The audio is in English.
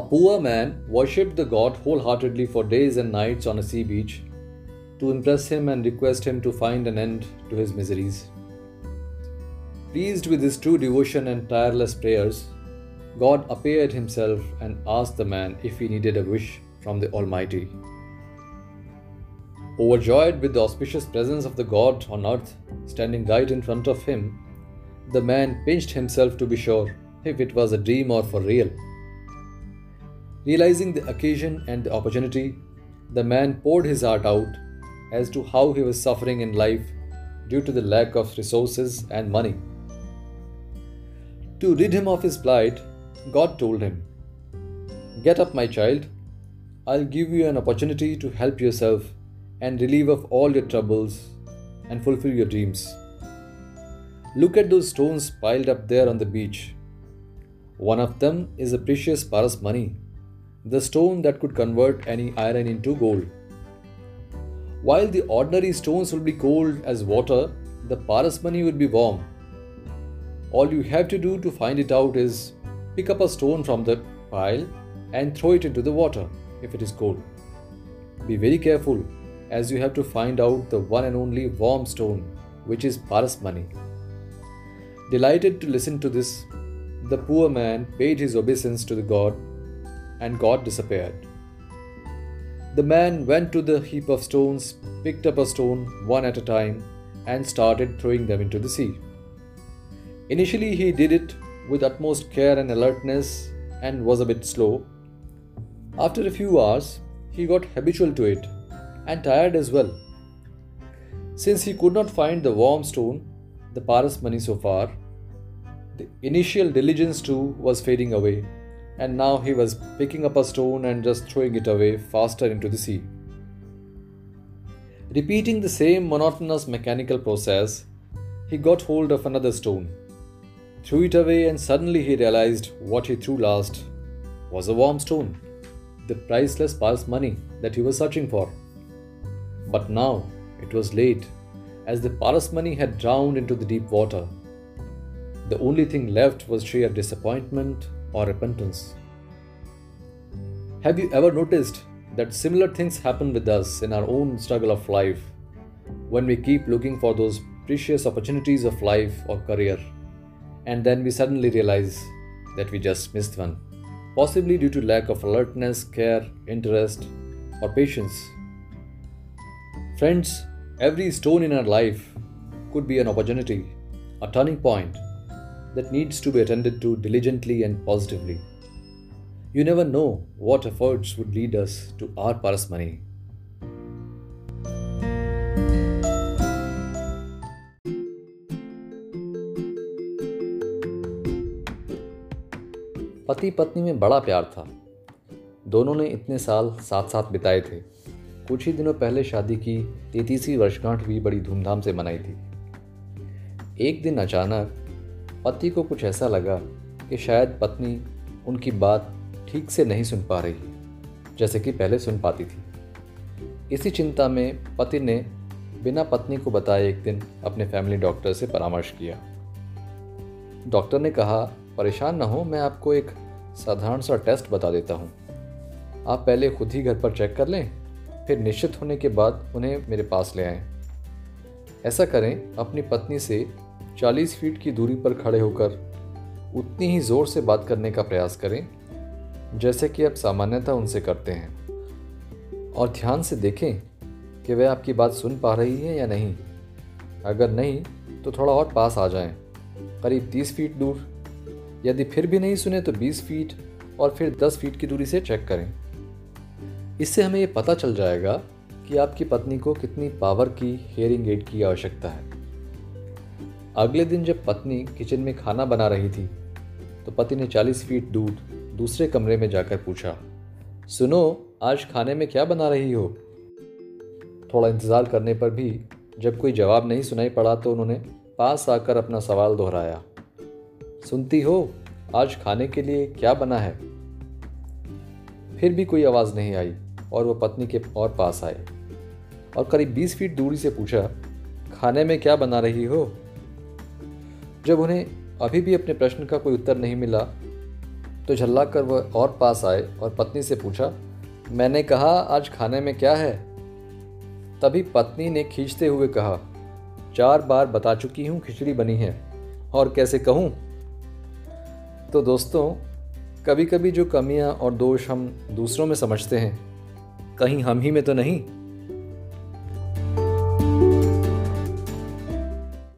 A poor man worshipped the god wholeheartedly for days and nights on a sea beach to impress him and request him to find an end to his miseries. Pleased with his true devotion and tireless prayers, God appeared himself and asked the man if he needed a wish from the Almighty. Overjoyed with the auspicious presence of the God on earth standing right in front of him, the man pinched himself to be sure if it was a dream or for real. Realizing the occasion and the opportunity, the man poured his heart out as to how he was suffering in life due to the lack of resources and money. To rid him of his plight, God told him, Get up, my child. I'll give you an opportunity to help yourself and relieve of all your troubles and fulfill your dreams. Look at those stones piled up there on the beach. One of them is a precious Paras mani, the stone that could convert any iron into gold. While the ordinary stones will be cold as water, the parasmani will be warm. All you have to do to find it out is pick up a stone from the pile and throw it into the water if it is cold. Be very careful as you have to find out the one and only warm stone, which is parasmani. Delighted to listen to this, the poor man paid his obeisance to the god, and God disappeared. The man went to the heap of stones, picked up a stone one at a time, and started throwing them into the sea. Initially, he did it with utmost care and alertness and was a bit slow. After a few hours, he got habitual to it and tired as well. Since he could not find the warm stone, the Paras mani so far, the initial diligence too was fading away and now he was picking up a stone and just throwing it away faster into the sea. Repeating the same monotonous mechanical process, he got hold of another stone, threw it away, and suddenly he realized what he threw last was a warm stone, the priceless Paras mani that he was searching for. But now it was late, as the Paras mani had drowned into the deep water. The only thing left was sheer disappointment or repentance. Have you ever noticed that similar things happen with us in our own struggle of life when we keep looking for those precious opportunities of life or career and then we suddenly realize that we just missed one, possibly due to lack of alertness, care, interest, or patience? Friends, every stone in our life could be an opportunity, a turning point that needs to be attended to diligently and positively. You never know what efforts would lead us to our Paras money. पति पत्नी में बड़ा प्यार था दोनों ने इतने साल साथ साथ बिताए थे कुछ ही दिनों पहले शादी की तैतीसवीं वर्षगांठ भी बड़ी धूमधाम से मनाई थी एक दिन अचानक पति को कुछ ऐसा लगा कि शायद पत्नी उनकी बात ठीक से नहीं सुन पा रही, जैसे कि पहले सुन पाती थी। इसी चिंता में पति ने बिना पत्नी को बताए एक दिन अपने फैमिली डॉक्टर से परामर्श किया। डॉक्टर ने कहा, परेशान ना हो, मैं आपको एक साधारण सा टेस्ट बता देता हूँ। आप पहले खुद ही घर पर चेक कर लें, फिर निश्चित होने के बाद उन्हें मेरे पास ले आएँ। ऐसा करें, अपनी पत्नी से 40 फीट की दूरी पर खड़े होकर उतनी ही ज़ोर से बात करने का प्रयास करें जैसे कि आप सामान्यतः उनसे करते हैं। और ध्यान से देखें कि वह आपकी बात सुन पा रही है या नहीं। अगर नहीं तो थोड़ा और पास आ जाएँ, करीब 30 फीट दूर। यदि फिर भी नहीं सुने तो 20 फीट और फिर 10 फीट की दूरी से चेक करें। इससे हमें ये पता चल जाएगा कि आपकी पत्नी को कितनी पावर की हेयरिंग एड की आवश्यकता है। अगले दिन जब पत्नी किचन में खाना बना रही थी तो पति ने 40 फीट दूर दूसरे कमरे में जाकर पूछा, सुनो, आज खाने में क्या बना रही हो? थोड़ा इंतज़ार करने पर भी जब कोई जवाब नहीं सुनाई पड़ा तो उन्होंने पास आकर अपना सवाल दोहराया, सुनती हो, आज खाने के लिए क्या बना है? फिर भी कोई आवाज़ नहीं आई और वह पत्नी के और पास आए और करीब 20 फीट दूरी से पूछा, खाने में क्या बना रही हो? जब उन्हें अभी भी अपने प्रश्न का कोई उत्तर नहीं मिला तो झल्ला कर वह और पास आए और पत्नी से पूछा, मैंने कहा, आज खाने में क्या है? तभी पत्नी ने खींचते हुए कहा, चार बार बता चुकी हूँ, खिचड़ी बनी है। और कैसे कहूँ? तो दोस्तों कभी कभी जो कमियाँ और दोष हम दूसरों में समझते हैं, कहीं हम ही में तो नहीं।